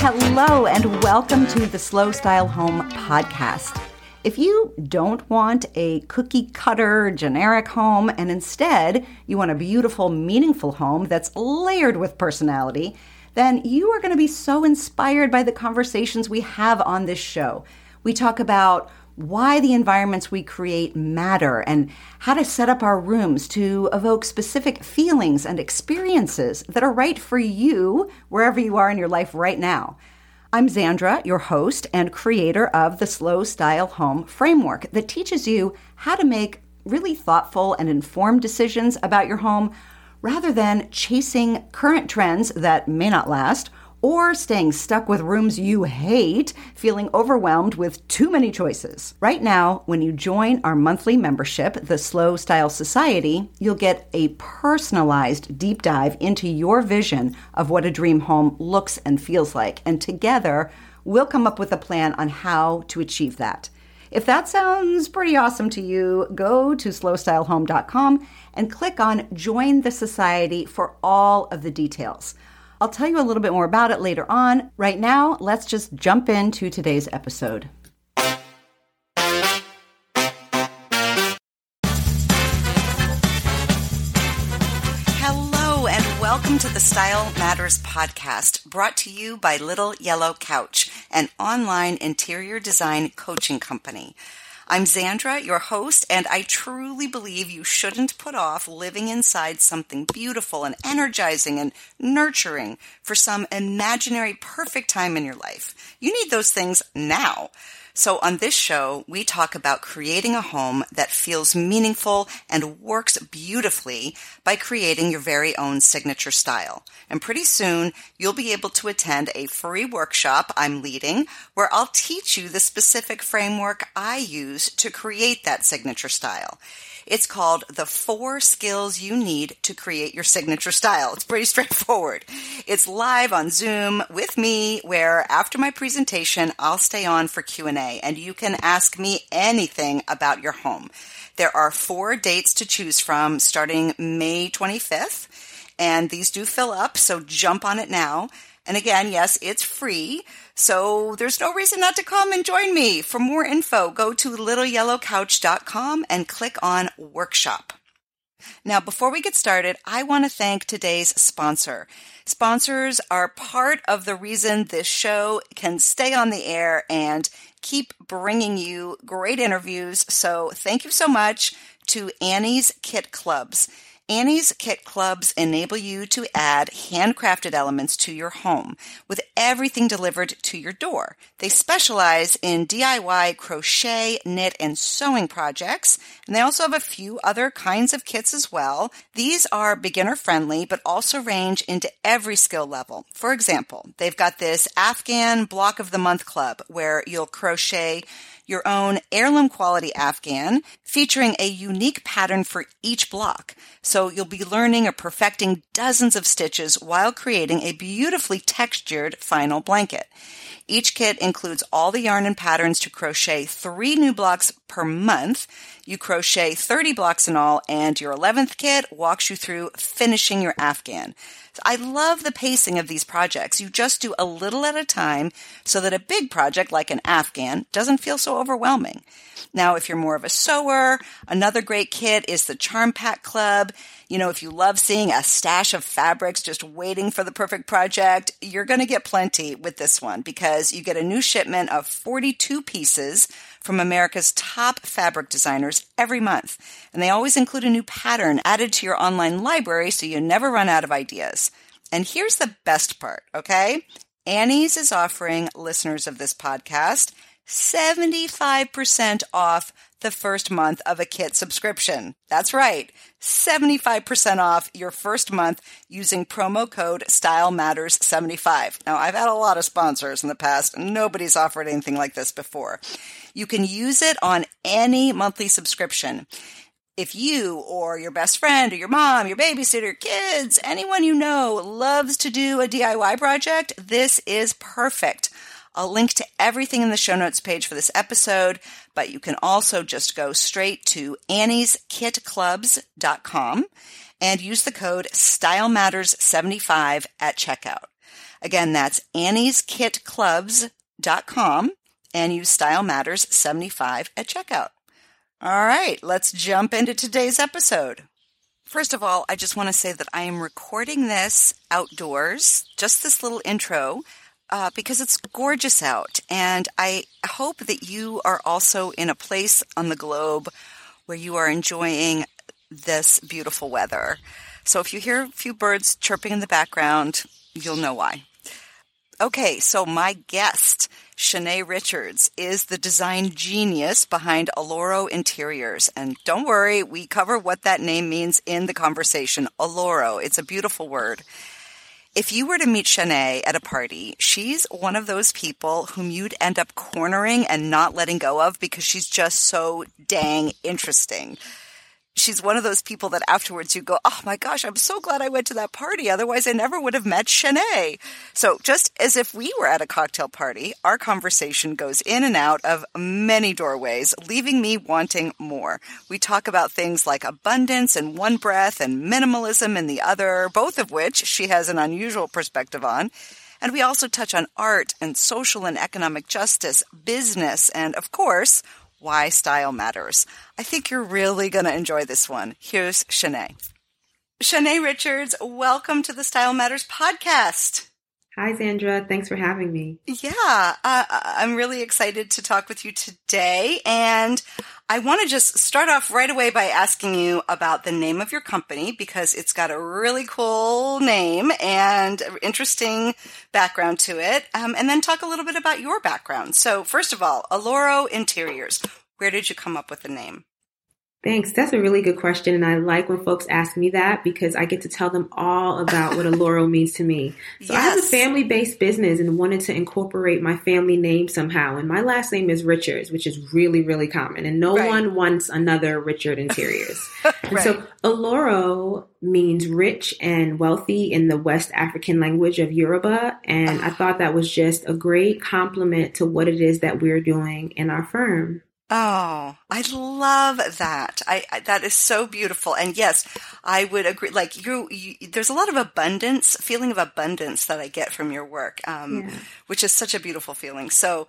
Hello, and welcome to the Slow Style Home podcast. If you don't want a cookie cutter generic home and instead you want a beautiful, meaningful home that's layered with personality, then you are going to be so inspired by the conversations we have on this show. We talk about why the environments we create matter and how to set up our rooms to evoke specific feelings and experiences that are right for you wherever you are in your life right now. I'm Zandra, your host and creator of the Slow Style Home framework that teaches you how to make really thoughtful and informed decisions about your home rather than chasing current trends that may not last or staying stuck with rooms you hate, feeling overwhelmed with too many choices. Right now, when you join our monthly membership, the Slow Style Society, you'll get a personalized deep dive into your vision of what a dream home looks and feels like. And together, we'll come up with a plan on how to achieve that. If that sounds pretty awesome to you, go to slowstylehome.com and click on Join the Society for all of the details. I'll tell you a little bit more about it later on. Right now, let's just jump into today's episode. Hello, and welcome to the Style Matters podcast, brought to you by Little Yellow Couch, an online interior design coaching company. I'm Zandra, your host, and I truly believe you shouldn't put off living inside something beautiful and energizing and nurturing for some imaginary perfect time in your life. You need those things now. So on this show, we talk about creating a home that feels meaningful and works beautifully by creating your very own signature style. And pretty soon, you'll be able to attend a free workshop I'm leading where I'll teach you the specific framework I use to create that signature style. It's called The Four Skills You Need to Create Your Signature Style. It's pretty straightforward. It's live on Zoom with me where after my presentation, I'll stay on for Q&A and you can ask me anything about your home. There are four dates to choose from starting May 25th and these do fill up, so jump on it now. And again, yes, it's free. So there's no reason not to come and join me. For more info, go to littleyellowcouch.com and click on workshop. Now, before we get started, I want to thank today's sponsor. Sponsors are part of the reason this show can stay on the air and keep bringing you great interviews. So thank you so much to Annie's Kit Clubs. Annie's Kit Clubs enable you to add handcrafted elements to your home with everything delivered to your door. They specialize in DIY crochet, knit, and sewing projects, and they also have a few other kinds of kits as well. These are beginner friendly, but also range into every skill level. For example, they've got this Afghan Block of the Month Club where you'll crochet your own heirloom quality Afghan featuring a unique pattern for each block. So you'll be learning or perfecting dozens of stitches while creating a beautifully textured final blanket. Each kit includes all the yarn and patterns to crochet three new blocks per month. You crochet 30 blocks in all, and your 11th kit walks you through finishing your Afghan. I love the pacing of these projects. You just do a little at a time so that a big project like an Afghan doesn't feel so overwhelming. Now, if you're more of a sewer, another great kit is the Charm Pack Club. You know, if you love seeing a stash of fabrics just waiting for the perfect project, you're going to get plenty with this one because you get a new shipment of 42 pieces from America's top fabric designers every month. And they always include a new pattern added to your online library so you never run out of ideas. And here's the best part, okay? Annie's is offering listeners of this podcast 75% off the first month of a kit subscription. That's right. 75% off your first month using promo code Style Matters 75. Now, I've had a lot of sponsors in the past. Nobody's offered anything like this before. You can use it on any monthly subscription. If you or your best friend or your mom, your babysitter, kids, anyone you know loves to do a DIY project, this is perfect. I'll link to everything in the show notes page for this episode, but you can also just go straight to annieskitclubs.com and use the code StyleMatters75 at checkout. Again, that's annieskitclubs.com and use Style Matters 75 at checkout. All right, let's jump into today's episode. First of all, I just want to say that I am recording this outdoors, just this little intro, uh, because it's gorgeous out. And I hope that you are also in a place on the globe where you are enjoying this beautiful weather. So if you hear a few birds chirping in the background, you'll know why. Okay, so my guest, Shanae Richards, is the design genius behind Alloro Interiors. And don't worry, we cover what that name means in the conversation. Alloro, it's a beautiful word. If you were to meet Shanae at a party, she's one of those people whom you'd end up cornering and not letting go of because she's just so dang interesting she's one of those people that afterwards you go, Oh my gosh, I'm so glad I went to that party. Otherwise I never would have met Shanae. So just as if we were at a cocktail party, our conversation goes in and out of many doorways, leaving me wanting more. We talk about things like abundance in one breath and minimalism in the other, both of which she has an unusual perspective on. And we also touch on art and social and economic justice, business, and of course, why style matters. I think you're really going to enjoy this one. Here's Shanae. Shanae Richards, welcome to the Style Matters podcast. Hi, Sandra. Thanks for having me. Yeah, uh, I'm really excited to talk with you today. And I want to just start off right away by asking you about the name of your company because it's got a really cool name and interesting background to it. Um, and then talk a little bit about your background. So, first of all, Alloro Interiors. Where did you come up with the name? Thanks. That's a really good question. And I like when folks ask me that because I get to tell them all about what Alloro means to me. So yes. I have a family based business and wanted to incorporate my family name somehow. And my last name is Richards, which is really, really common. And no right. one wants another Richard Interiors. right. And so Alloro means rich and wealthy in the West African language of Yoruba. And I thought that was just a great compliment to what it is that we're doing in our firm. Oh, I love that. I, I, that is so beautiful. And yes, I would agree. Like you, you, there's a lot of abundance, feeling of abundance that I get from your work, um, yeah. which is such a beautiful feeling. So,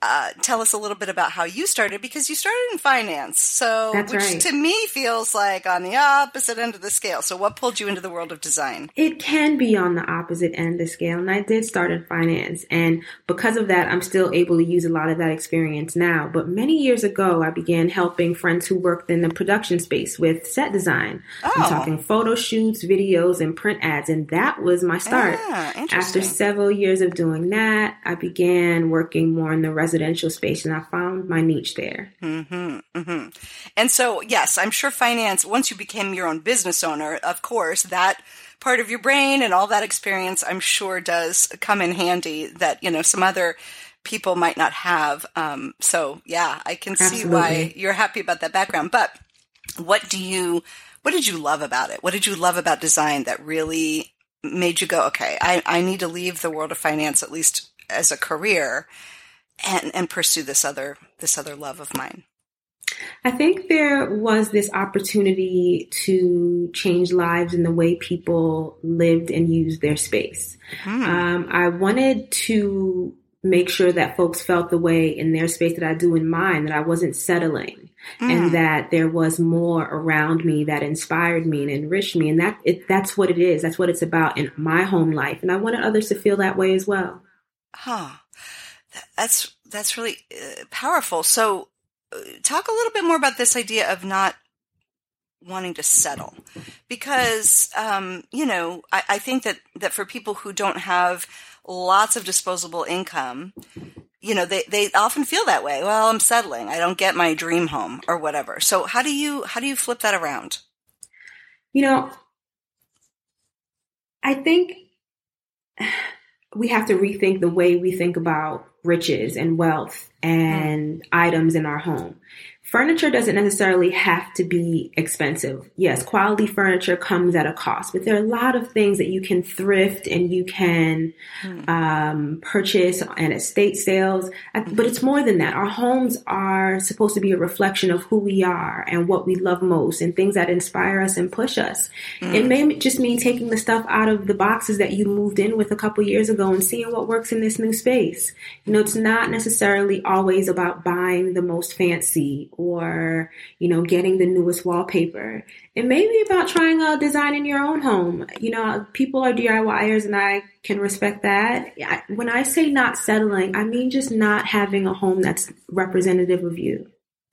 uh, tell us a little bit about how you started because you started in finance. So, That's which right. to me feels like on the opposite end of the scale. So, what pulled you into the world of design? It can be on the opposite end of the scale. And I did start in finance. And because of that, I'm still able to use a lot of that experience now. But many years ago, I began helping friends who worked in the production space with set design. Oh. I'm talking photo shoots, videos, and print ads. And that was my start. Ah, After several years of doing that, I began working more in the residential space and I found my niche there. Mm-hmm, mm-hmm. And so, yes, I'm sure finance, once you became your own business owner, of course, that part of your brain and all that experience, I'm sure does come in handy that, you know, some other people might not have. Um, so yeah, I can Absolutely. see why you're happy about that background. But what do you, what did you love about it? What did you love about design that really made you go, okay, I, I need to leave the world of finance at least as a career and and pursue this other this other love of mine? I think there was this opportunity to change lives in the way people lived and used their space. Hmm. Um, I wanted to make sure that folks felt the way in their space that I do in mine, that I wasn't settling mm. and that there was more around me that inspired me and enriched me. And that it, that's what it is. That's what it's about in my home life. And I wanted others to feel that way as well. Huh that's that's really uh, powerful. So, uh, talk a little bit more about this idea of not wanting to settle, because um, you know I, I think that that for people who don't have lots of disposable income, you know they they often feel that way. Well, I'm settling. I don't get my dream home or whatever. So, how do you how do you flip that around? You know, I think we have to rethink the way we think about riches and wealth and mm. items in our home. Furniture doesn't necessarily have to be expensive. Yes, quality furniture comes at a cost, but there are a lot of things that you can thrift and you can hmm. um, purchase and estate sales. But it's more than that. Our homes are supposed to be a reflection of who we are and what we love most and things that inspire us and push us. Mm. It may just mean taking the stuff out of the boxes that you moved in with a couple years ago and seeing what works in this new space. You know, it's not necessarily always about buying the most fancy or, you know, getting the newest wallpaper. It may be about trying a design in your own home. You know, people are DIYers and I can respect that. When I say not settling, I mean just not having a home that's representative of you.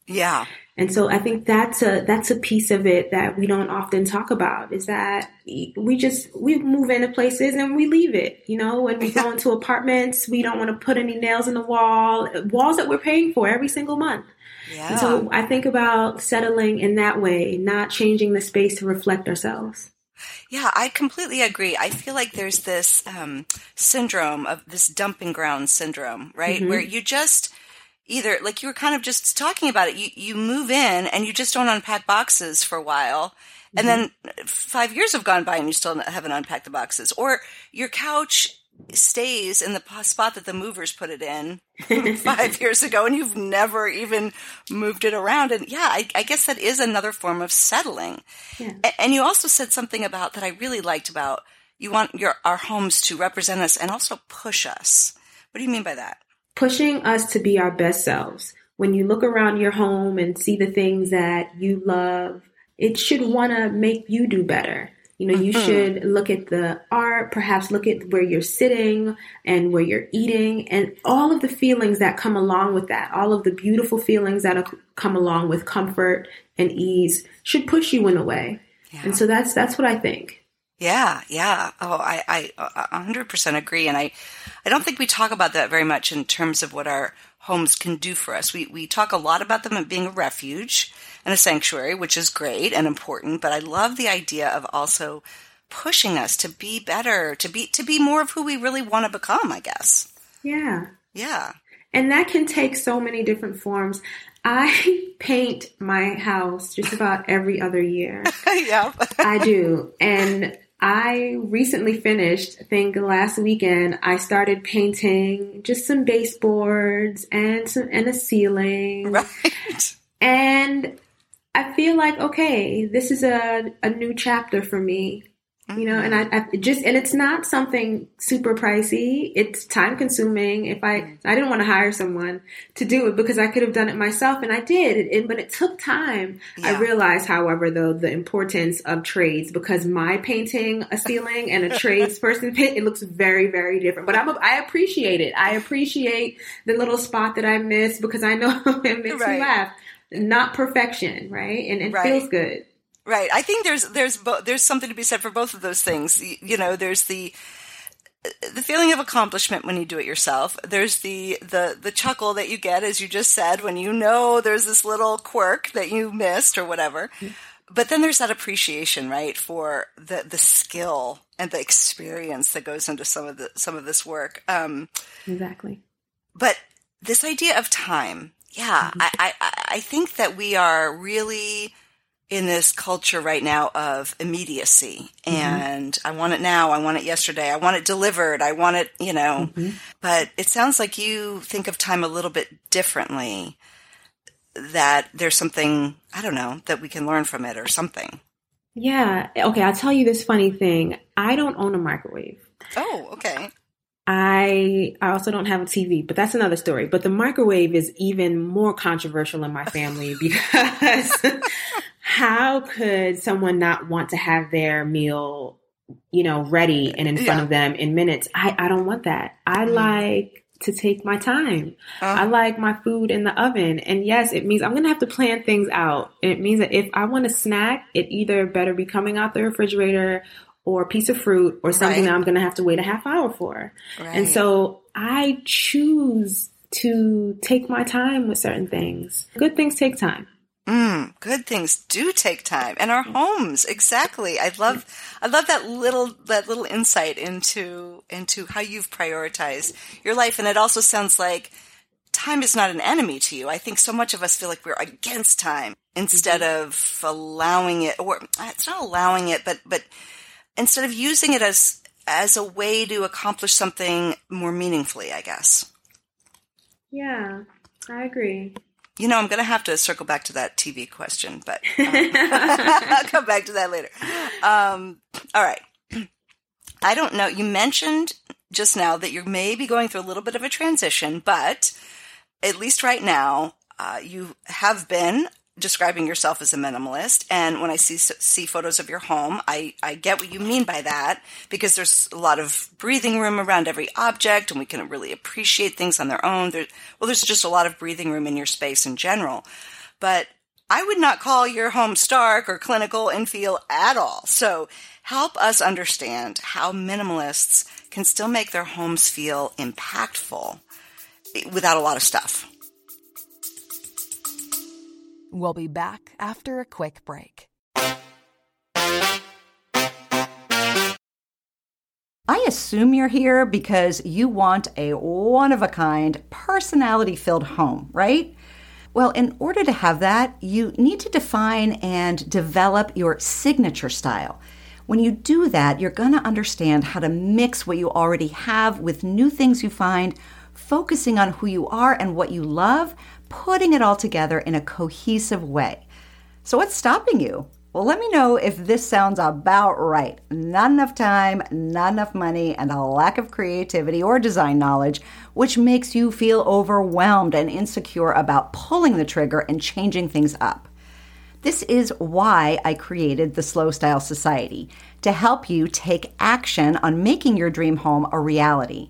Yeah. And so I think that's a that's a piece of it that we don't often talk about is that we just we move into places and we leave it. You know, when we go into apartments, we don't want to put any nails in the wall, walls that we're paying for every single month. Yeah. And so I think about settling in that way, not changing the space to reflect ourselves. Yeah, I completely agree. I feel like there's this um, syndrome of this dumping ground syndrome, right? Mm-hmm. Where you just either like you were kind of just talking about it. You you move in and you just don't unpack boxes for a while. And mm-hmm. then five years have gone by and you still haven't unpacked the boxes. Or your couch stays in the spot that the movers put it in five years ago and you've never even moved it around. And yeah, I, I guess that is another form of settling. Yeah. And you also said something about that I really liked about you want your our homes to represent us and also push us. What do you mean by that? pushing us to be our best selves. When you look around your home and see the things that you love, it should want to make you do better. You know, you mm-hmm. should look at the art, perhaps look at where you're sitting and where you're eating and all of the feelings that come along with that. All of the beautiful feelings that come along with comfort and ease should push you in a way. Yeah. And so that's that's what I think. Yeah, yeah. Oh, I, I, a hundred percent agree. And I, I don't think we talk about that very much in terms of what our homes can do for us. We, we talk a lot about them being a refuge and a sanctuary, which is great and important. But I love the idea of also pushing us to be better, to be, to be more of who we really want to become, I guess. Yeah. Yeah. And that can take so many different forms. I paint my house just about every other year. yeah. I do. And I recently finished, I think last weekend, I started painting just some baseboards and some and a ceiling. Right. And I feel like, okay, this is a, a new chapter for me you know and I, I, just and it's not something super pricey it's time consuming if i mm-hmm. i didn't want to hire someone to do it because i could have done it myself and i did it, it, but it took time yeah. i realized however though the importance of trades because my painting a ceiling and a tradesperson paint it looks very very different but i'm a, i appreciate it i appreciate the little spot that i missed because i know it makes right. me laugh not perfection right and it right. feels good Right. I think there's there's bo- there's something to be said for both of those things. You, you know, there's the the feeling of accomplishment when you do it yourself. There's the the the chuckle that you get as you just said when you know there's this little quirk that you missed or whatever. But then there's that appreciation, right, for the the skill and the experience that goes into some of the some of this work. Um, exactly. But this idea of time, yeah, mm-hmm. I, I I think that we are really in this culture right now of immediacy mm-hmm. and I want it now, I want it yesterday, I want it delivered, I want it, you know. Mm-hmm. But it sounds like you think of time a little bit differently. That there's something, I don't know, that we can learn from it or something. Yeah. Okay. I'll tell you this funny thing. I don't own a microwave. Oh, okay. I I also don't have a TV, but that's another story. But the microwave is even more controversial in my family because how could someone not want to have their meal, you know, ready and in front yeah. of them in minutes? I I don't want that. I mm. like to take my time. Uh, I like my food in the oven. And yes, it means I'm going to have to plan things out. It means that if I want a snack, it either better be coming out the refrigerator or a piece of fruit or something right. that I'm going to have to wait a half hour for. Right. And so I choose to take my time with certain things. Good things take time. Mm, good things do take time, and our homes exactly. I love, I love that little that little insight into into how you've prioritized your life, and it also sounds like time is not an enemy to you. I think so much of us feel like we're against time instead mm-hmm. of allowing it, or it's not allowing it, but, but instead of using it as, as a way to accomplish something more meaningfully, I guess. Yeah, I agree. You know, I'm going to have to circle back to that TV question, but um, I'll come back to that later. Um, all right. I don't know. You mentioned just now that you're maybe going through a little bit of a transition, but at least right now, uh, you have been describing yourself as a minimalist. And when I see see photos of your home, I, I get what you mean by that because there's a lot of breathing room around every object, and we can really appreciate things on their own. There, well, there's just a lot of breathing room in your space in general. But I would not call your home stark or clinical in feel at all. So help us understand how minimalists can still make their homes feel impactful eh, without a lot of stuff. We'll be back after a quick break. I assume you're here because you want a one of a kind, personality filled home, right? Well, in order to have that, you need to define and develop your signature style. When you do that, you're going to understand how to mix what you already have with new things you find, focusing on who you are and what you love putting it all together in a cohesive way. So, what's stopping you? Well, let me know if this sounds about right. Not enough time, not enough money, and a lack of creativity or design knowledge, which makes you feel overwhelmed and insecure about pulling the trigger and changing things up. This is why I created the Slow Style Society to help you take action on making your dream home a reality.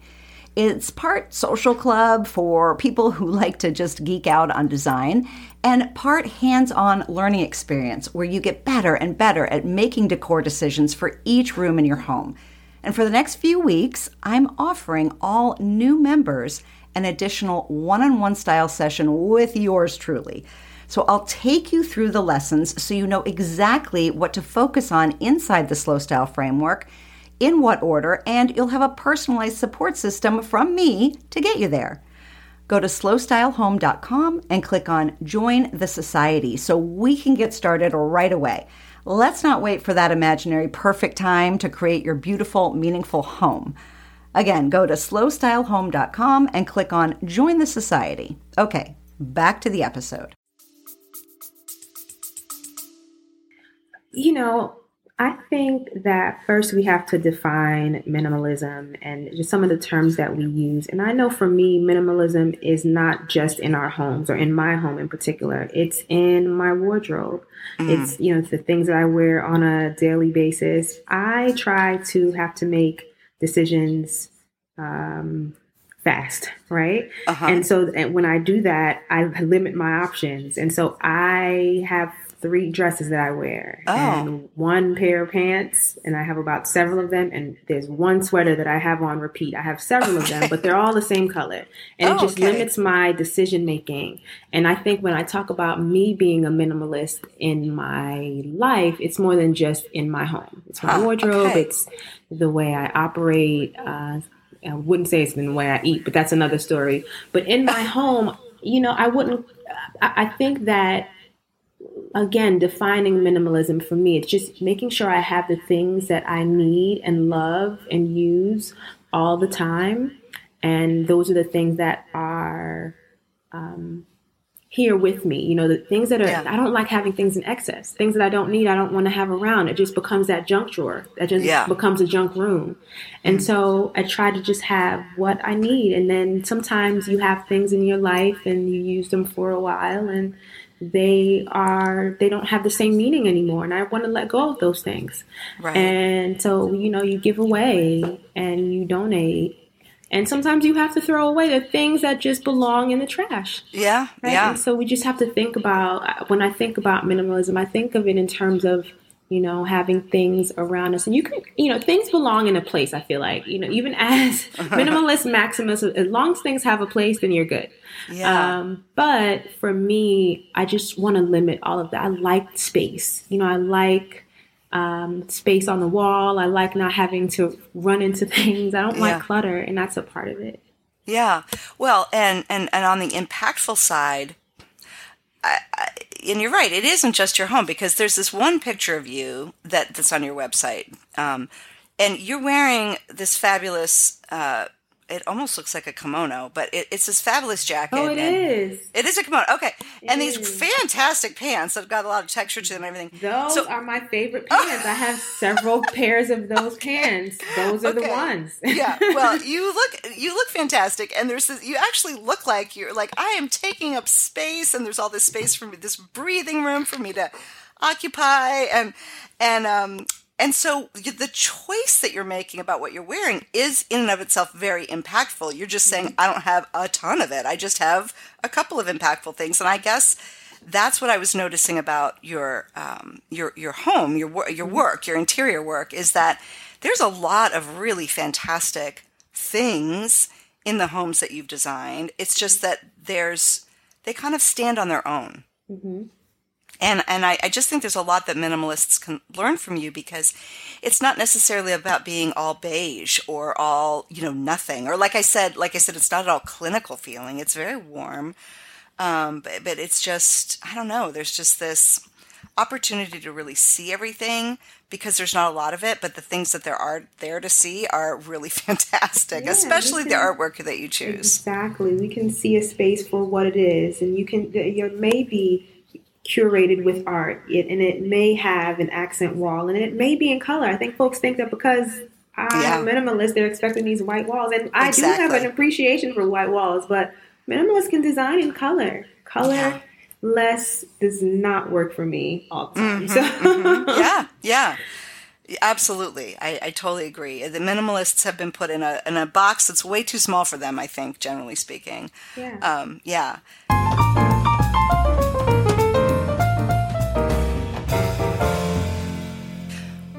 It's part social club for people who like to just geek out on design, and part hands on learning experience where you get better and better at making decor decisions for each room in your home. And for the next few weeks, I'm offering all new members an additional one on one style session with yours truly. So I'll take you through the lessons so you know exactly what to focus on inside the slow style framework in what order, and you'll have a personalized support system from me to get you there. Go to slowstylehome.com and click on Join the Society so we can get started right away. Let's not wait for that imaginary perfect time to create your beautiful, meaningful home. Again, go to slowstylehome.com and click on Join the Society. Okay, back to the episode. You know, I think that first we have to define minimalism and just some of the terms that we use. And I know for me, minimalism is not just in our homes or in my home in particular, it's in my wardrobe. Mm. It's, you know, the things that I wear on a daily basis. I try to have to make decisions um, fast, right? Uh-huh. And so and when I do that, I limit my options. And so I have three dresses that I wear oh. and one pair of pants, and I have about several of them. And there's one sweater that I have on repeat. I have several okay. of them, but they're all the same color, and oh, it just okay. limits my decision making. And I think when I talk about me being a minimalist in my life, it's more than just in my home. It's my wardrobe. Okay. It's the way I operate. Uh, I wouldn't say it's in the way I eat, but that's another story. But in my home, you know, I wouldn't. I think that again, defining minimalism for me, it's just making sure I have the things that I need and love and use all the time. And those are the things that are um, here with me. You know, the things that are, yeah. I don't like having things in excess. Things that I don't need, I don't want to have around. It just becomes that junk drawer. That just yeah. becomes a junk room. And so I try to just have what I need. And then sometimes you have things in your life and you use them for a while and they are they don't have the same meaning anymore and i want to let go of those things right. and so you know you give away and you donate and sometimes you have to throw away the things that just belong in the trash yeah right? yeah and so we just have to think about when i think about minimalism i think of it in terms of you know, having things around us. And you can, you know, things belong in a place, I feel like, you know, even as minimalist maximus, as long as things have a place, then you're good. Yeah. Um, but for me, I just want to limit all of that. I like space. You know, I like um, space on the wall. I like not having to run into things. I don't yeah. like clutter, and that's a part of it. Yeah. Well, and and and on the impactful side, I, I, and you're right. It isn't just your home because there's this one picture of you that that's on your website, um, and you're wearing this fabulous uh, it almost looks like a kimono, but it, it's this fabulous jacket. Oh, it is. It is a kimono. Okay, it and these is. fantastic pants that have got a lot of texture to them and everything. Those so, are my favorite pants. I have several pairs of those okay. pants. Those are okay. the ones. yeah. Well, you look you look fantastic, and there's this, you actually look like you're like I am taking up space, and there's all this space for me, this breathing room for me to occupy, and and um and so the choice that you're making about what you're wearing is in and of itself very impactful. You're just saying, mm-hmm. I don't have a ton of it. I just have a couple of impactful things. And I guess that's what I was noticing about your um, your your home, your your mm-hmm. work, your interior work, is that there's a lot of really fantastic things in the homes that you've designed. It's just that there's they kind of stand on their own. Mm-hmm and and I, I, just think there's a lot that minimalists can learn from you because it's not necessarily about being all beige or all you know nothing. Or like I said like I said it's not at all clinical feeling. It's very warm. Um, but, but it's just I don't know there's just this opportunity to really see everything because there's not a lot of it but the things that there are there to see are really fantastic yeah, especially can, the artwork that you choose. Exactly. We can see a space for what it is and you can you know maybe curated with art, it, and it may have an accent wall, and it may be in color. I think folks think that because I'm yeah. minimalist, they're expecting these white walls, and I exactly. do have an appreciation for white walls, but minimalists can design in color. Color. Yeah. Less does not work for me all the time. Mm-hmm, so. mm-hmm. Yeah, yeah. Absolutely, I, I, totally agree. The minimalists have been put in a in a box that's way too small for them. I think, generally speaking. Yeah. Um, yeah.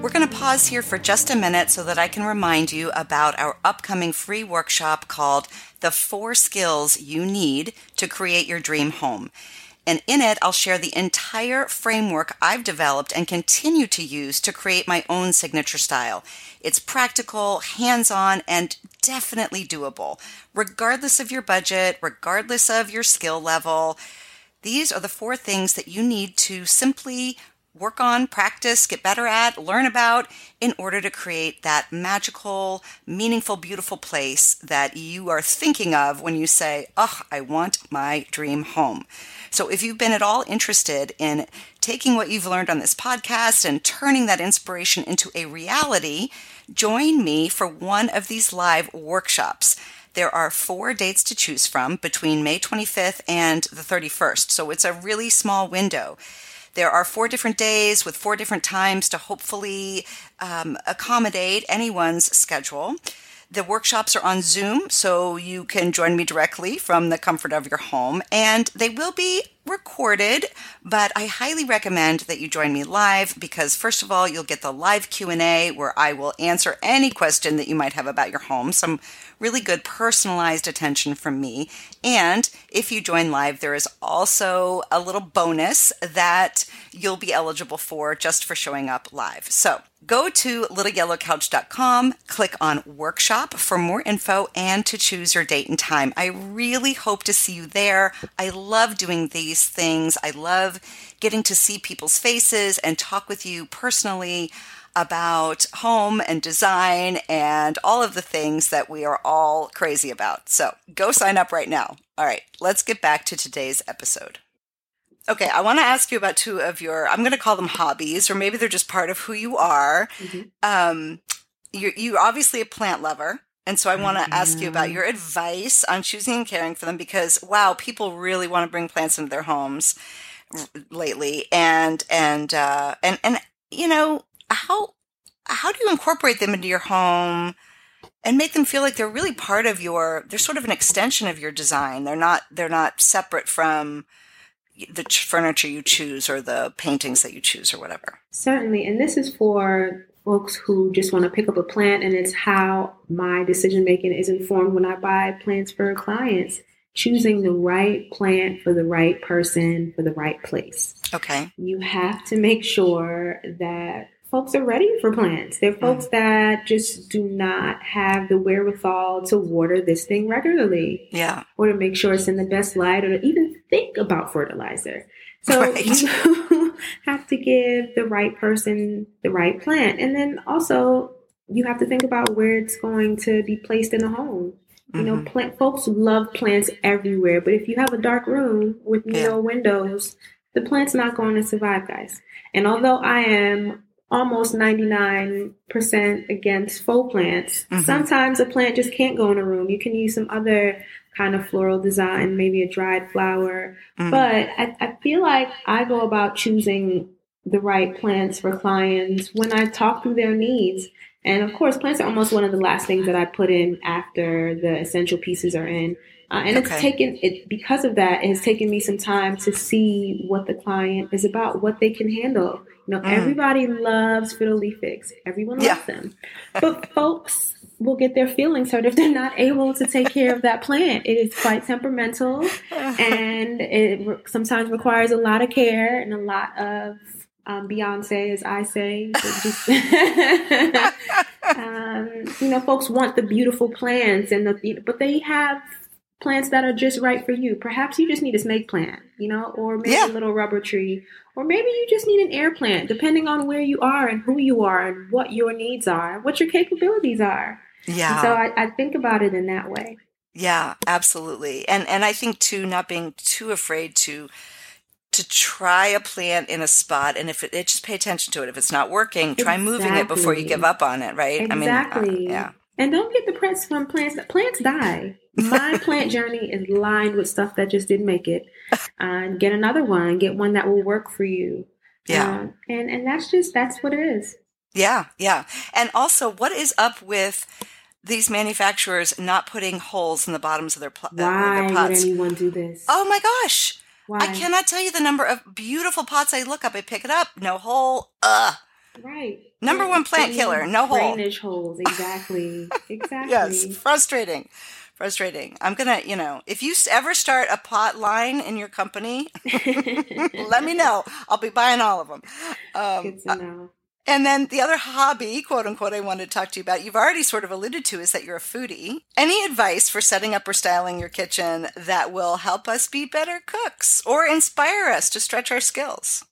We're going to pause here for just a minute so that I can remind you about our upcoming free workshop called The Four Skills You Need to Create Your Dream Home. And in it, I'll share the entire framework I've developed and continue to use to create my own signature style. It's practical, hands on, and definitely doable, regardless of your budget, regardless of your skill level. These are the four things that you need to simply work on, practice, get better at, learn about in order to create that magical, meaningful, beautiful place that you are thinking of when you say, Oh, I want my dream home. So if you've been at all interested in taking what you've learned on this podcast and turning that inspiration into a reality, join me for one of these live workshops. There are four dates to choose from between May 25th and the 31st. So it's a really small window. There are four different days with four different times to hopefully um, accommodate anyone's schedule. The workshops are on Zoom, so you can join me directly from the comfort of your home, and they will be recorded, but I highly recommend that you join me live because first of all, you'll get the live Q&A where I will answer any question that you might have about your home, some really good personalized attention from me. And if you join live, there is also a little bonus that you'll be eligible for just for showing up live. So go to littleyellowcouch.com, click on workshop for more info and to choose your date and time. I really hope to see you there. I love doing these things. I love getting to see people's faces and talk with you personally about home and design and all of the things that we are all crazy about. So go sign up right now. All right, let's get back to today's episode. Okay, I want to ask you about two of your, I'm going to call them hobbies, or maybe they're just part of who you are. Mm-hmm. Um, you're, you're obviously a plant lover. And so I want to ask you about your advice on choosing and caring for them because wow, people really want to bring plants into their homes lately, and and uh, and and you know how how do you incorporate them into your home and make them feel like they're really part of your they're sort of an extension of your design they're not they're not separate from the furniture you choose or the paintings that you choose or whatever. Certainly and this is for folks who just want to pick up a plant and it's how my decision making is informed when i buy plants for clients. Choosing the right plant for the right person for the right place. Okay. You have to make sure that folks are ready for plants. They're folks mm. that just do not have the wherewithal to water this thing regularly. Yeah. Or to make sure it's in the best light or to even think about fertilizer. So right. you have to give the right person the right plant. And then also you have to think about where it's going to be placed in the home. You know, mm-hmm. plant folks love plants everywhere, but if you have a dark room with yeah. no windows, the plant's not going to survive, guys. And although I am almost 99% against faux plants. Mm-hmm. Sometimes a plant just can't go in a room. You can use some other kind of floral design, maybe a dried flower. Mm-hmm. But I, I feel like I go about choosing the right plants for clients when I talk through their needs. And of course, plants are almost one of the last things that I put in after the essential pieces are in. Uh, and okay. it's taken it because of that. It has taken me some time to see what the client is about, what they can handle. Know, mm. everybody loves fiddle leaf figs. Everyone loves yeah. them, but folks will get their feelings hurt if they're not able to take care of that plant. It is quite temperamental, and it re- sometimes requires a lot of care and a lot of um, Beyonce, as I say. Just, um, you know, folks want the beautiful plants, and the but they have plants that are just right for you. Perhaps you just need a snake plant, you know, or maybe yeah. a little rubber tree, or maybe you just need an air plant, depending on where you are and who you are and what your needs are, what your capabilities are. Yeah. And so I, I think about it in that way. Yeah, absolutely. And and I think too, not being too afraid to to try a plant in a spot and if it, it just pay attention to it. If it's not working, try exactly. moving it before you give up on it, right? Exactly. I mean, uh, yeah. And don't get depressed from plants. Plants die. My plant journey is lined with stuff that just didn't make it. Uh, get another one. Get one that will work for you. Yeah. Uh, and and that's just that's what it is. Yeah, yeah. And also, what is up with these manufacturers not putting holes in the bottoms of their, pl- Why their pots? would anyone do this? Oh my gosh! Why? I cannot tell you the number of beautiful pots I look up. I pick it up, no hole. Ugh. Right. Number one plant killer, no hole. Drainage holes, exactly. exactly. yes, frustrating. Frustrating. I'm gonna, you know, if you ever start a pot line in your company, let me know. I'll be buying all of them. Um, Good to know. And then the other hobby, quote unquote, I wanted to talk to you about, you've already sort of alluded to, is that you're a foodie. Any advice for setting up or styling your kitchen that will help us be better cooks or inspire us to stretch our skills?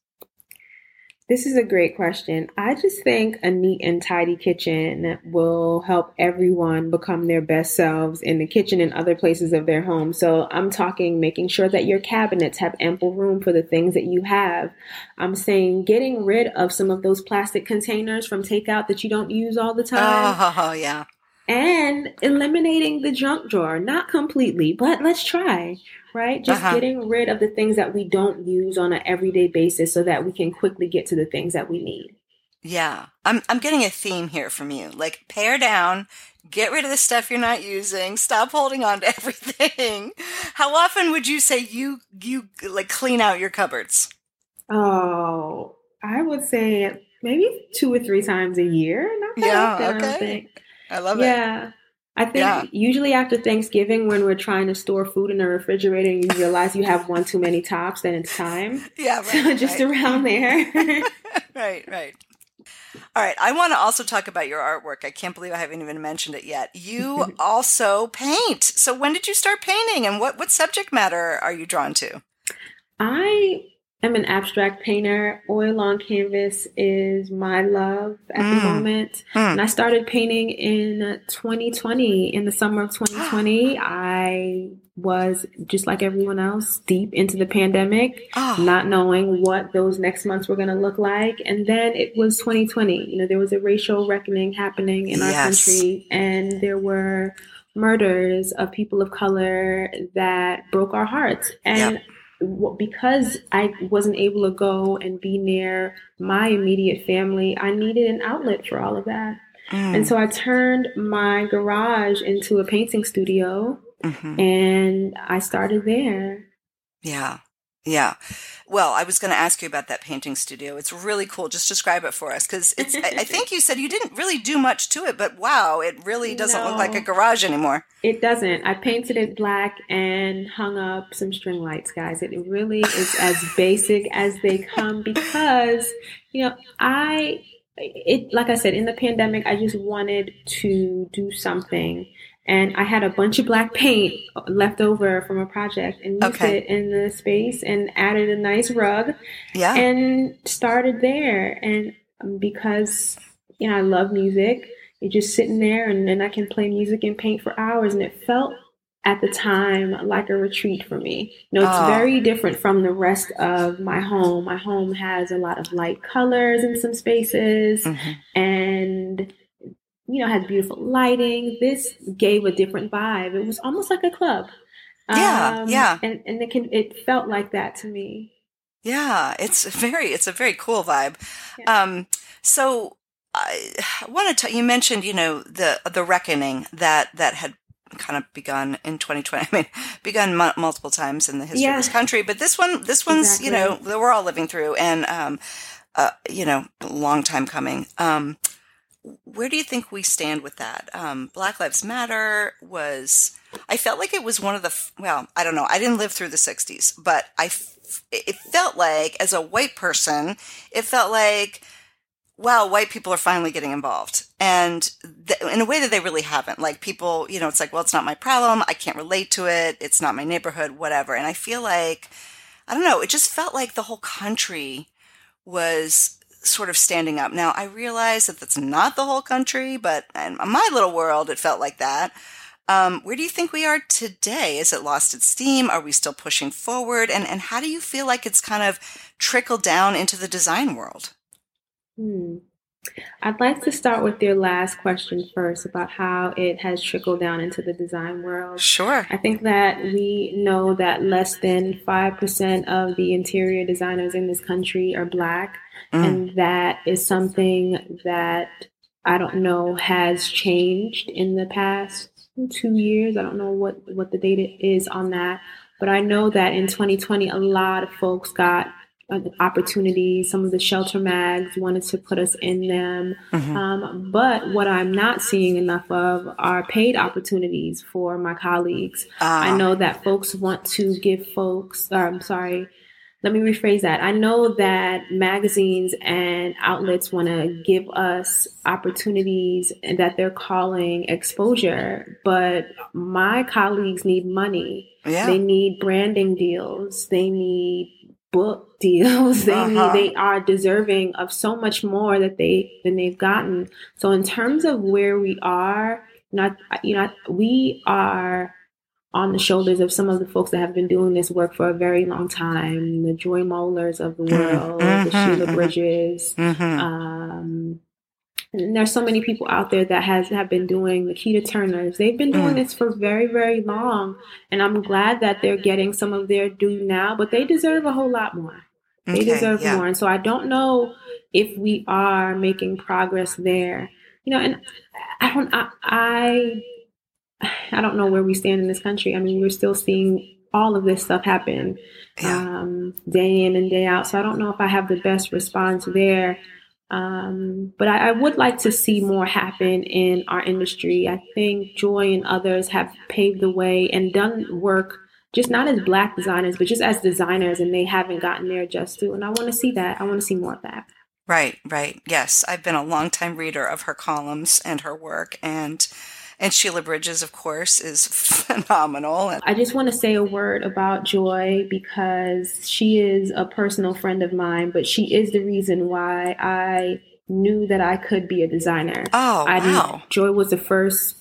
This is a great question. I just think a neat and tidy kitchen will help everyone become their best selves in the kitchen and other places of their home. So I'm talking making sure that your cabinets have ample room for the things that you have. I'm saying getting rid of some of those plastic containers from takeout that you don't use all the time. Oh, yeah and eliminating the junk drawer. Not completely, but let's try, right? Just uh-huh. getting rid of the things that we don't use on an everyday basis so that we can quickly get to the things that we need. Yeah. I'm I'm getting a theme here from you. Like pare down, get rid of the stuff you're not using, stop holding on to everything. How often would you say you you like clean out your cupboards? Oh, I would say maybe two or three times a year. Not yeah, okay. I love yeah. it. Yeah. I think yeah. usually after Thanksgiving, when we're trying to store food in the refrigerator and you realize you have one too many tops, then it's time. Yeah, right, so just right. around there. right, right. All right. I want to also talk about your artwork. I can't believe I haven't even mentioned it yet. You also paint. So when did you start painting and what, what subject matter are you drawn to? I am an abstract painter. Oil on canvas is my love at mm. the moment. Mm. And I started painting in 2020. In the summer of 2020, I was just like everyone else, deep into the pandemic, oh. not knowing what those next months were going to look like. And then it was 2020. You know, there was a racial reckoning happening in our yes. country, and there were murders of people of color that broke our hearts. And yep because I wasn't able to go and be near my immediate family, I needed an outlet for all of that. Mm. And so I turned my garage into a painting studio mm-hmm. and I started there. Yeah. Yeah. Well, I was going to ask you about that painting studio. It's really cool. Just describe it for us because it's. I, I, think you said you didn't really do much to it, but wow, it really doesn't no, look like a garage anymore. It doesn't. I painted it black and hung up some string lights, guys. It really is as basic as they come because you know I it like I said in the pandemic, I just wanted to do something, and I had a bunch of black paint left over from a project, and used okay. it in the space and added a nice rug, yeah, and started there. And because you know I love music, you're just sitting there, and then I can play music and paint for hours, and it felt at the time like a retreat for me. You know, it's oh. very different from the rest of my home. My home has a lot of light colors in some spaces mm-hmm. and you know, has beautiful lighting. This gave a different vibe. It was almost like a club. Yeah, um, yeah. And and it can it felt like that to me. Yeah, it's very it's a very cool vibe. Yeah. Um so I want to tell you mentioned, you know, the the reckoning that that had kind of begun in 2020. I mean, begun m- multiple times in the history yeah. of this country, but this one, this one's, exactly. you know, that we're all living through and, um, uh, you know, long time coming. Um, where do you think we stand with that? Um, Black Lives Matter was, I felt like it was one of the, well, I don't know. I didn't live through the 60s, but I, it felt like as a white person, it felt like, wow, white people are finally getting involved. And th- in a way that they really haven't. Like people, you know, it's like, well, it's not my problem. I can't relate to it. It's not my neighborhood, whatever. And I feel like, I don't know, it just felt like the whole country was sort of standing up. Now, I realize that that's not the whole country, but in my little world, it felt like that. Um, where do you think we are today? Is it lost its steam? Are we still pushing forward? And, and how do you feel like it's kind of trickled down into the design world? Hmm. I'd like to start with your last question first about how it has trickled down into the design world. Sure. I think that we know that less than 5% of the interior designers in this country are black. Mm. And that is something that I don't know has changed in the past two years. I don't know what, what the data is on that. But I know that in 2020, a lot of folks got opportunities. Some of the shelter mags wanted to put us in them. Mm-hmm. Um, but what I'm not seeing enough of are paid opportunities for my colleagues. Uh. I know that folks want to give folks, or, I'm sorry, let me rephrase that. I know that magazines and outlets want to give us opportunities and that they're calling exposure, but my colleagues need money. Yeah. They need branding deals. They need book deals. They uh-huh. need, they are deserving of so much more that they than they've gotten. So in terms of where we are, not you know we are on the shoulders of some of the folks that have been doing this work for a very long time, the Joy Moylers of the mm-hmm. world, mm-hmm. the Sheila mm-hmm. Bridges, mm-hmm. um, and there's so many people out there that has have been doing the Nikita Turners. They've been doing mm. this for very, very long, and I'm glad that they're getting some of their due now. But they deserve a whole lot more. They okay, deserve yeah. more, and so I don't know if we are making progress there. You know, and I don't, I, I, I don't know where we stand in this country. I mean, we're still seeing all of this stuff happen yeah. um, day in and day out. So I don't know if I have the best response there. Um, but I, I, would like to see more happen in our industry. I think Joy and others have paved the way and done work just not as black designers, but just as designers, and they haven't gotten their just due. And I want to see that. I want to see more of that. Right, right. Yes, I've been a longtime reader of her columns and her work, and and Sheila Bridges, of course, is phenomenal. I just want to say a word about Joy because she is a personal friend of mine, but she is the reason why I knew that I could be a designer. Oh, I wow. Joy was the first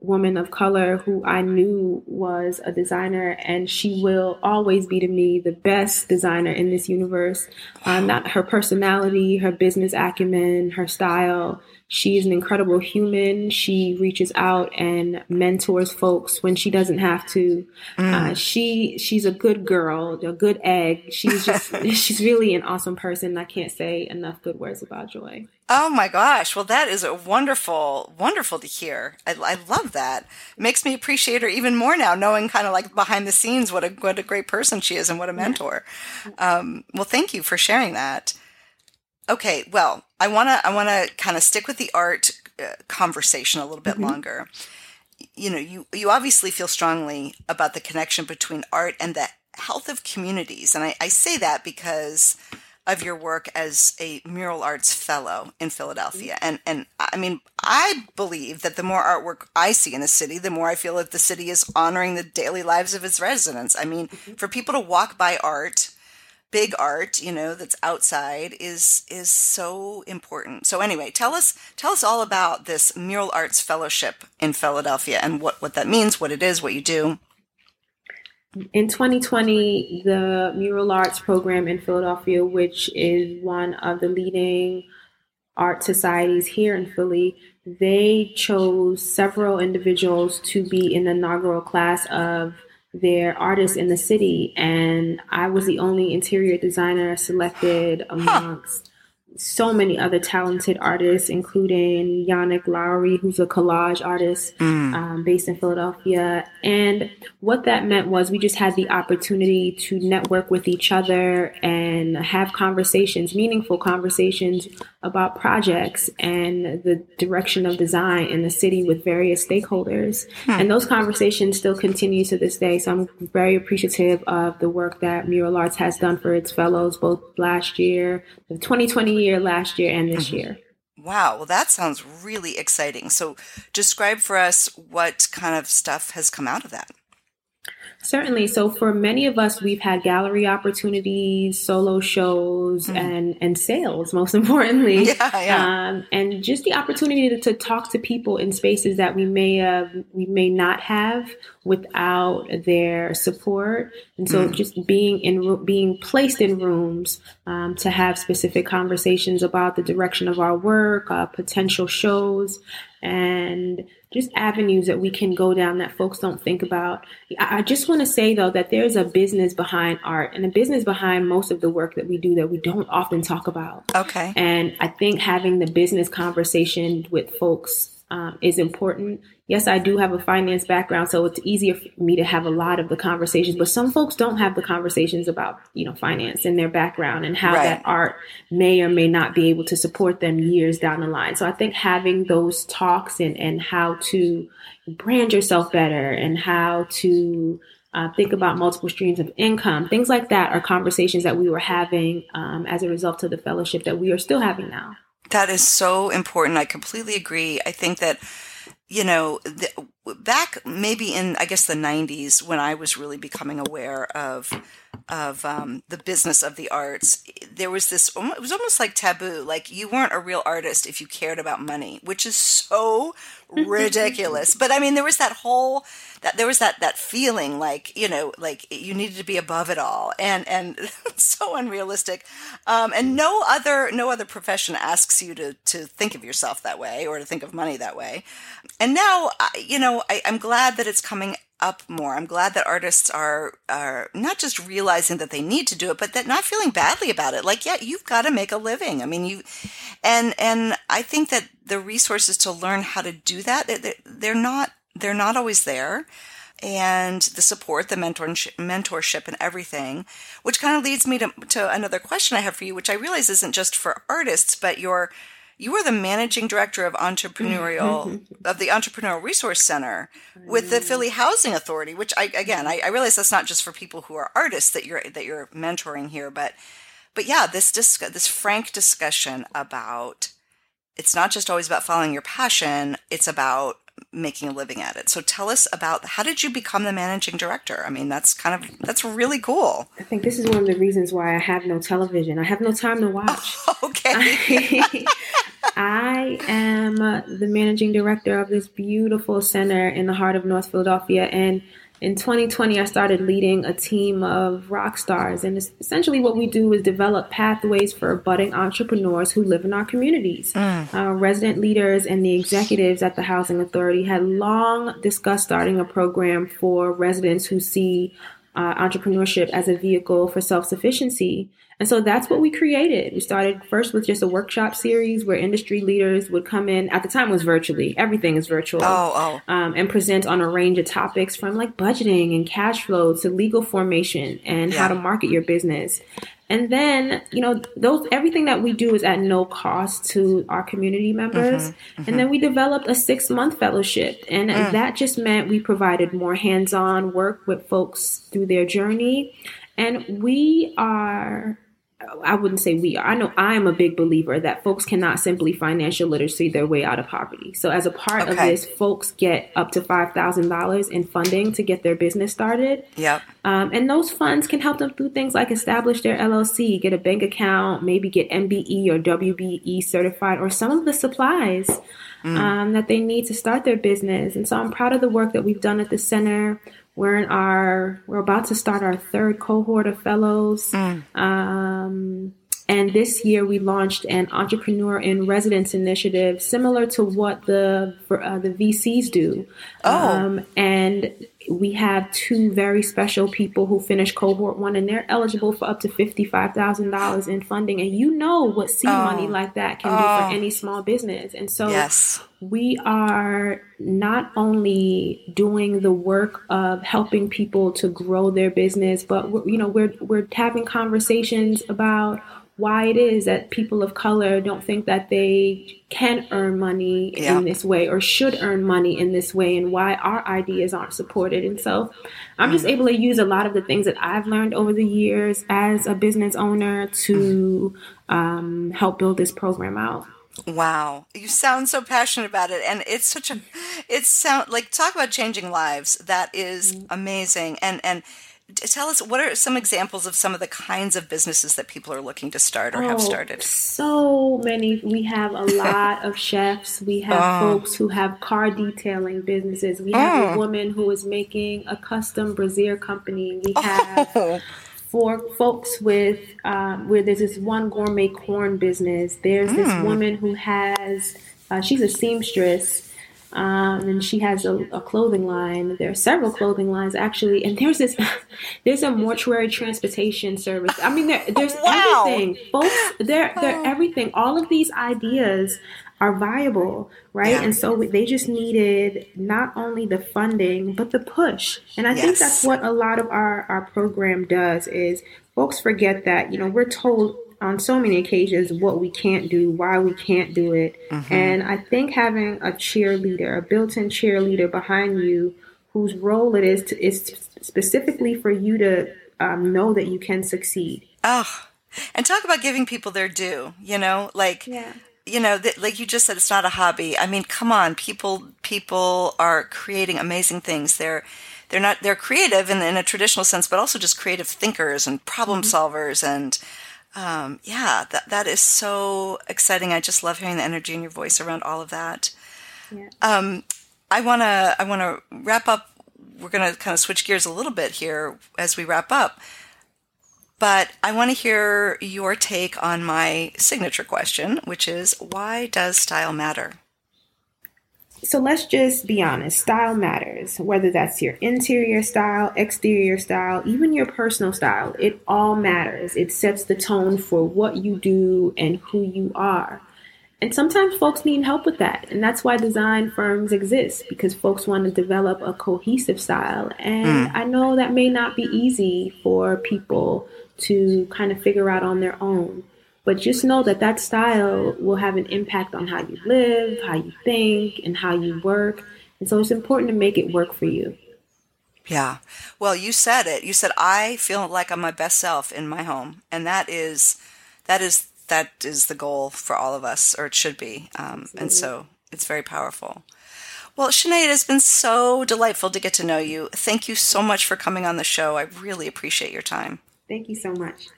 woman of color who I knew was a designer, and she will always be to me the best designer in this universe. Um, not her personality, her business acumen, her style. She is an incredible human. She reaches out and mentors folks when she doesn't have to. Mm. Uh, she she's a good girl, a good egg. She's just she's really an awesome person. I can't say enough good words about Joy. Oh my gosh! Well, that is a wonderful, wonderful to hear. I, I love that. It makes me appreciate her even more now, knowing kind of like behind the scenes what a what a great person she is and what a mentor. Um, well, thank you for sharing that. Okay, well, I want to I want to kind of stick with the art uh, conversation a little bit mm-hmm. longer. You know, you you obviously feel strongly about the connection between art and the health of communities, and I, I say that because of your work as a mural arts fellow in Philadelphia. Mm-hmm. And and I mean, I believe that the more artwork I see in the city, the more I feel that the city is honoring the daily lives of its residents. I mean, mm-hmm. for people to walk by art, big art, you know, that's outside is is so important. So anyway, tell us tell us all about this Mural Arts Fellowship in Philadelphia and what what that means, what it is, what you do. In 2020, the Mural Arts program in Philadelphia, which is one of the leading art societies here in Philly, they chose several individuals to be in the inaugural class of their artists in the city. And I was the only interior designer selected amongst so many other talented artists, including Yannick Lowry, who's a collage artist mm. um, based in Philadelphia. And what that meant was we just had the opportunity to network with each other and have conversations, meaningful conversations about projects and the direction of design in the city with various stakeholders. Hmm. And those conversations still continue to this day. So I'm very appreciative of the work that Mural Arts has done for its fellows, both last year, the 2020 year, last year, and this mm-hmm. year. Wow, well, that sounds really exciting. So, describe for us what kind of stuff has come out of that. Certainly. So for many of us, we've had gallery opportunities, solo shows, mm and and sales. Most importantly, yeah, yeah. Um, and just the opportunity to, to, talk to people in spaces that we may have, we may not have without their support. And so, mm just being in being placed in rooms um, to have specific conversations about the direction of our work, uh, potential shows, and just avenues that we can go down that folks don't think about. I just want to say though that there's a business behind art and a business behind most of the work that we do that we don't often talk about. Okay. And I think having the business conversation with folks um, is important. Yes, I do have a finance background, so it's easier for me to have a lot of the conversations. But some folks don't have the conversations about you know finance and their background and how right. that art may or may not be able to support them years down the line. So I think having those talks and and how to brand yourself better and how to uh, think about multiple streams of income, things like that are conversations that we were having um, as a result of the fellowship that we are still having now. That is so important. I completely agree. I think that, you know, the, back maybe in, I guess, the 90s when I was really becoming aware of of um, the business of the arts, there was this, it was almost like taboo. Like you weren't a real artist if you cared about money, which is so ridiculous. but I mean, there was that whole, that there was that, that feeling like, you know, like you needed to be above it all and, and so unrealistic. Um, and no other, no other profession asks you to, to think of yourself that way or to think of money that way. And now, you know, I, I'm glad that it's coming up more. I'm glad that artists are are not just realizing that they need to do it, but that not feeling badly about it. Like, yeah, you've got to make a living. I mean, you and and I think that the resources to learn how to do that they're not they're not always there. And the support, the mentorship, mentorship, and everything, which kind of leads me to, to another question I have for you, which I realize isn't just for artists, but your you are the managing director of entrepreneurial of the entrepreneurial resource center with the philly housing authority which i again mm-hmm. I, I, realize that's not just for people who are artists that you're that you're mentoring here but but yeah this disc, this frank discussion about it's not just always about following your passion it's about making a living at it. So tell us about how did you become the managing director? I mean, that's kind of that's really cool. I think this is one of the reasons why I have no television. I have no time to watch. Oh, okay. I, I am the managing director of this beautiful center in the heart of North Philadelphia and in 2020, I started leading a team of rock stars. And essentially, what we do is develop pathways for budding entrepreneurs who live in our communities. Mm. Our resident leaders and the executives at the Housing Authority had long discussed starting a program for residents who see uh, entrepreneurship as a vehicle for self sufficiency. And so that's what we created. We started first with just a workshop series where industry leaders would come in. At the time, was virtually everything is virtual. Oh, oh. Um, and present on a range of topics from like budgeting and cash flow to legal formation and yeah. how to market your business. And then, you know, those everything that we do is at no cost to our community members. Mm-hmm, mm-hmm. And then we developed a six month fellowship. And mm. that just meant we provided more hands on work with folks through their journey. And we are I wouldn't say we are. I know I am a big believer that folks cannot simply financial literacy their way out of poverty. So as a part okay. of this, folks get up to five thousand dollars in funding to get their business started. Yep. Um, and those funds can help them do things like establish their LLC, get a bank account, maybe get MBE or WBE certified, or some of the supplies mm. um, that they need to start their business. And so I'm proud of the work that we've done at the center. We're in our we're about to start our third cohort of fellows. Mm. Um, and this year we launched an entrepreneur in residence initiative similar to what the uh, the VCs do. Oh. Um, and we have two very special people who finished cohort one, and they're eligible for up to fifty-five thousand dollars in funding. And you know what seed oh. money like that can oh. do for oh. any small business. And so, yes. we are not only doing the work of helping people to grow their business, but you know, we're we're having conversations about why it is that people of color don't think that they can earn money yeah. in this way or should earn money in this way and why our ideas aren't supported. And so I'm just mm. able to use a lot of the things that I've learned over the years as a business owner to um, help build this program out. Wow, you sound so passionate about it, and it's such a, it's sound like talk about changing lives. That is mm. amazing, and and tell us what are some examples of some of the kinds of businesses that people are looking to start or oh, have started so many we have a lot of chefs we have oh. folks who have car detailing businesses we have oh. a woman who is making a custom brazier company we have oh. for folks with um, where there's this one gourmet corn business there's mm. this woman who has uh, she's a seamstress um, and she has a, a, clothing line. There are several clothing lines actually, and there's this, there's a mortuary transportation service. I mean, there, there's wow. everything, folks. They're they're everything. All of these ideas are viable, right? Yeah. And so they just needed not only the funding but the push. And I yes. think that's what a lot of our our program does is folks forget that you know we're told on so many occasions what we can't do, why we can't do it. Mm-hmm. And I think having a cheerleader, a built-in cheerleader behind you, whose role it is to, is specifically for you to um, know that you can succeed. Oh, and talk about giving people their due. You know, like. Yeah you know like you just said it's not a hobby i mean come on people people are creating amazing things they're they're not they're creative in, in a traditional sense but also just creative thinkers and problem mm-hmm. solvers and um, yeah, that that is so exciting. I just love hearing the energy in your voice around all of that. Yeah. Um, I wanna I wanna wrap up. We're gonna kind of switch gears a little bit here as we wrap up. But I want to hear your take on my signature question, which is why does style matter? So let's just be honest style matters, whether that's your interior style, exterior style, even your personal style. It all matters. It sets the tone for what you do and who you are. And sometimes folks need help with that. And that's why design firms exist because folks want to develop a cohesive style. And mm. I know that may not be easy for people to kind of figure out on their own. But just know that that style will have an impact on how you live, how you think, and how you work. And so it's important to make it work for you. Yeah. Well, you said it. You said I feel like I'm my best self in my home, and that is that is that is the goal for all of us, or it should be. Um, and so it's very powerful. Well, Sinead, it has been so delightful to get to know you. Thank you so much for coming on the show. I really appreciate your time. Thank you so much.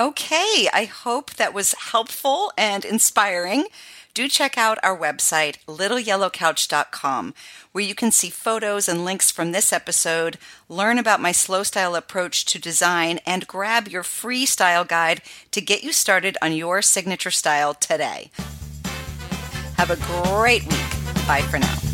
Okay, I hope that was helpful and inspiring. Do check out our website, littleyellowcouch.com, where you can see photos and links from this episode, learn about my slow style approach to design, and grab your free style guide to get you started on your signature style today. Have a great week. Bye for now.